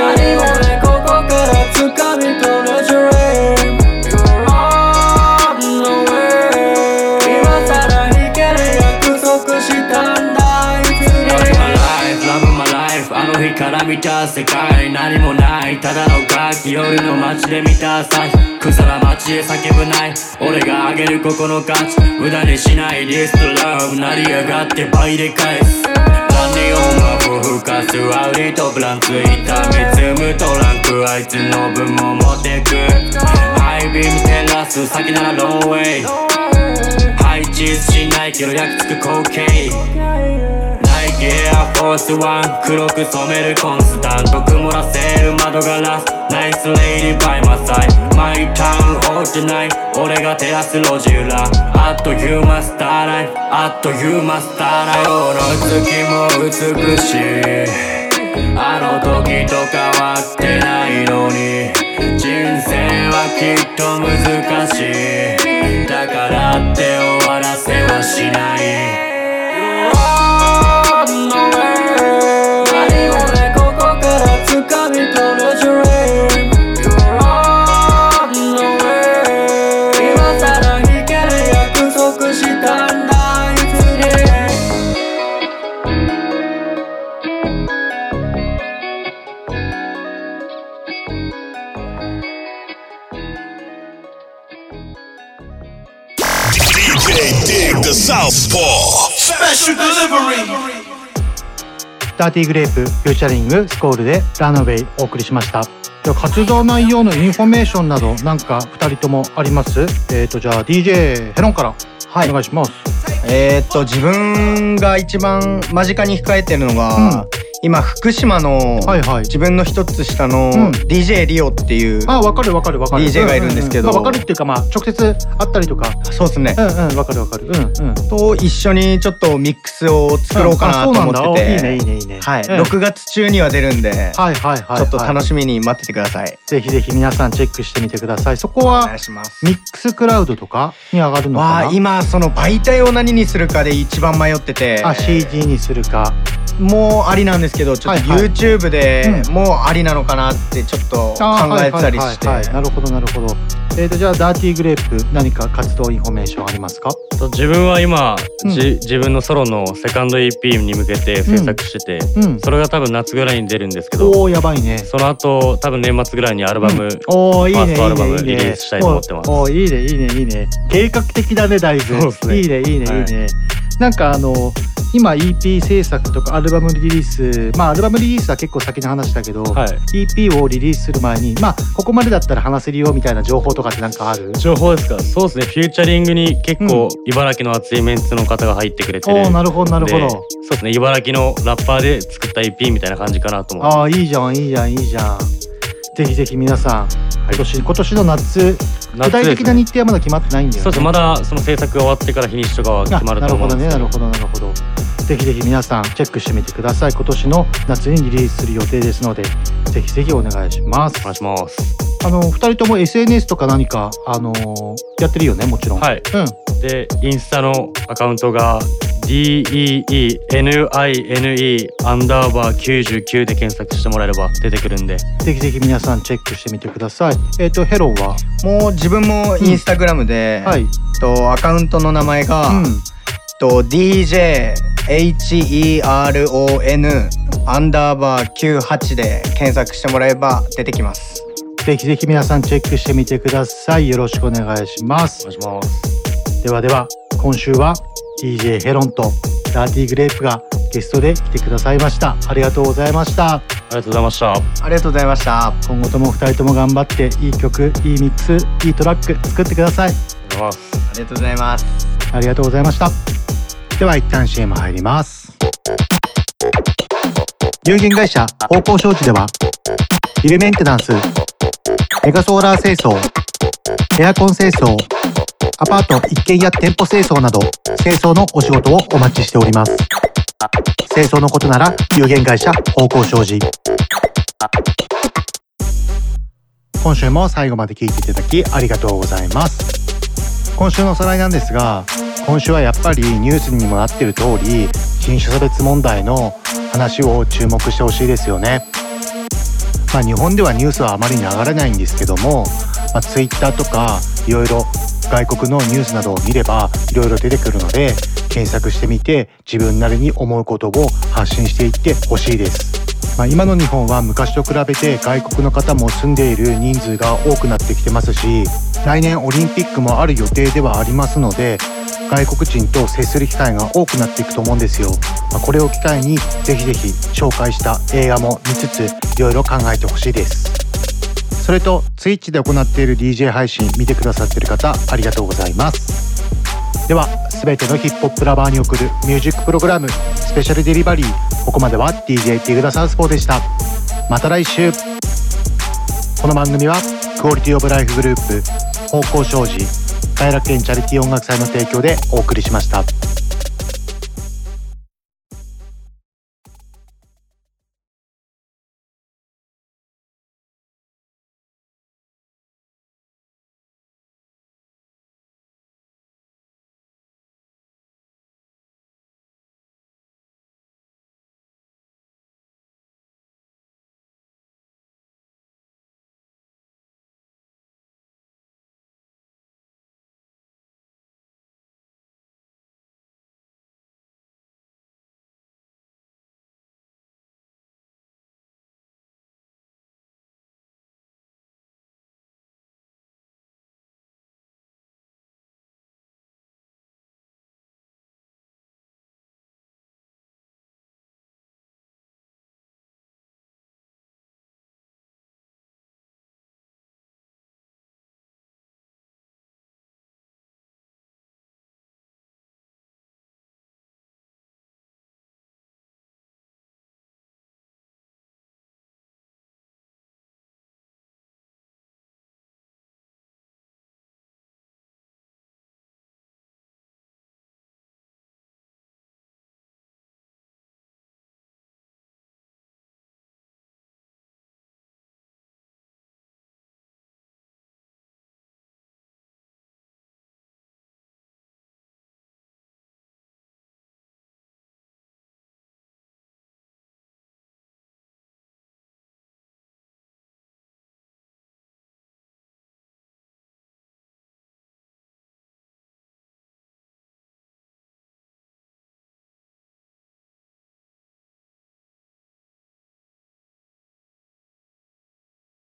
life あの日から見た世界何もないただの楽器夜の街で見た朝日草な街へ叫ぶない俺があげるここの価値無駄にしないリストラブ成り上がって倍で返すランニオンはふかすアウリとブランついた見つむトランクあいつの分も持ってくハイビーム照らす先ならローウェイ配置しないけど焼き付く光景エアフォースワン黒く染めるコンスタント曇らせる窓ガラスナイスレイディバイマサイマイタウンオートナイ俺が照らす路地裏あっという間スターライあっという間スターライフこの月も美しいあの時と変わってないのに人生はきっと難しいだからって終わらせはしない Southpaw. Special delivery. dirty’9rayp featuring スコールで Runaway お送りしました。じゃあ活動内容のインフォメーションなどなんか2人ともあります？えっ、ー、とじゃあ DJ ヘロンからお願いします、えー、っと自分が一番間近に控えてるのが、うん今福島の自分の一つ下の DJ リオっていうあ分かる分かる分かる。DJ がいるんですけど、分かるっていうかまあ直接会ったりとか。そうですね。うんうん分かる分かる。うんうん。と一緒にちょっとミックスを作ろうかなと思ってて、いいねいいねいいね。はい。6月中には出るんではいはいはいちょっと楽しみに待っててください。ぜひぜひ皆さんチェックしてみてください。そこはミックスクラウドとかに上がるのかな？今その媒体を何にするかで一番迷ってて。あ CD にするか。もうありなんですけどちょっと YouTube でもうありなのかなってちょっと考えてたりして。なるほどなるほど。えーとじゃあ dirty’9rayp 何か活動インフォメーションありますか？自分は今、うん、自分のソロのセカンド EP に向けて制作してて、うん。うん、それが多分夏ぐらいに出るんですけどおーやばいね。その後多分年末ぐらいにアルバム、おーいいねファーストアルバムリリースしたいと思ってます。おいいねいいねいいね。計画的だねだいぶ。ね。いいねいいねいいね、はい、なんかあの今 EP 制作とかアルバムリリースまあアルバムリリースは結構先の話だけど、はい、EP をリリースする前にまあここまでだったら話せるよみたいな情報とかってなんかある？情報ですか？そうですね。フューチャリングに結構茨城の熱いメンツの方が入ってくれておなるほどなるほど。そうですね。茨城のラッパーで作った EP みたいな感じかなと思ああいいじゃんいいじゃんいいじゃんぜひぜひ皆さん今年今年の夏具体的な日程はまだ決まってないんだよね。そうですまだその制作が終わってから日にちとかは決まると思うんですなるほどねなるほどなるほど。ぜひぜひ皆さんチェックしてみてください。今年の夏にリリースする予定ですのでぜひぜひお願いします。お願いします。あの2人とも SNS とか何かあのー、やってるよねもちろん。はい、うん、でインスタのアカウントが DEENINE アンダーバー99で検索してもらえれば出てくるんで。ぜひぜひ皆さんチェックしてみてください。えっ、ー、とヘローは？もう自分もインスタグラムで、うん、はい、とアカウントの名前が、うん。と DJHERON アンダーバー98で検索してもらえば出てきます。ぜひぜひ皆さんチェックしてみてください。よろしくお願いします。お願いします。ではでは今週は？DJ ヘロンとダーティーグレープがゲストで来てくださいました。ありがとうございました。ありがとうございました。ありがとうございました。今後とも2人とも頑張っていい曲いいミックスいいトラック作ってください。ありがとうございます。ありがとうございました。では一旦 CM 入ります。有限会社方向商事ではビルメンテナンスメガソーラー清掃エアコン清掃アパート一軒家店舗清掃など清掃のお仕事をお待ちしております。清掃のことなら有限会社方向商事。今週も最後まで聞いていただきありがとうございます。今週のおさらいなんですが今週はやっぱりニュースにもなっている通り人種差別問題の話を注目してほしいですよね。まあ、日本ではニュースはあまり流れないんですけども、まあ、Twitter とかいろいろ外国のニュースなどを見ればいろいろ出てくるので検索してみて自分なりに思うことを発信していってほしいです。まあ、今の日本は昔と比べて外国の方も住んでいる人数が多くなってきてますし来年オリンピックもある予定ではありますので外国人と接する機会が多くなっていくと思うんですよ。まあ、これを機会にぜひぜひ紹介した映画も見つついろいろ考えてほしいです。それと Twitch で行っている DJ 配信見てくださっている方ありがとうございます。では全てのヒップホップラバーに送るミュージックプログラムスペシャルデリバリーここまでは DJ ティグダサウスポーでした。また来週この番組はクオリティオブライフグループ方向障子偕楽園チャリティー音楽祭の提供でお送りしました。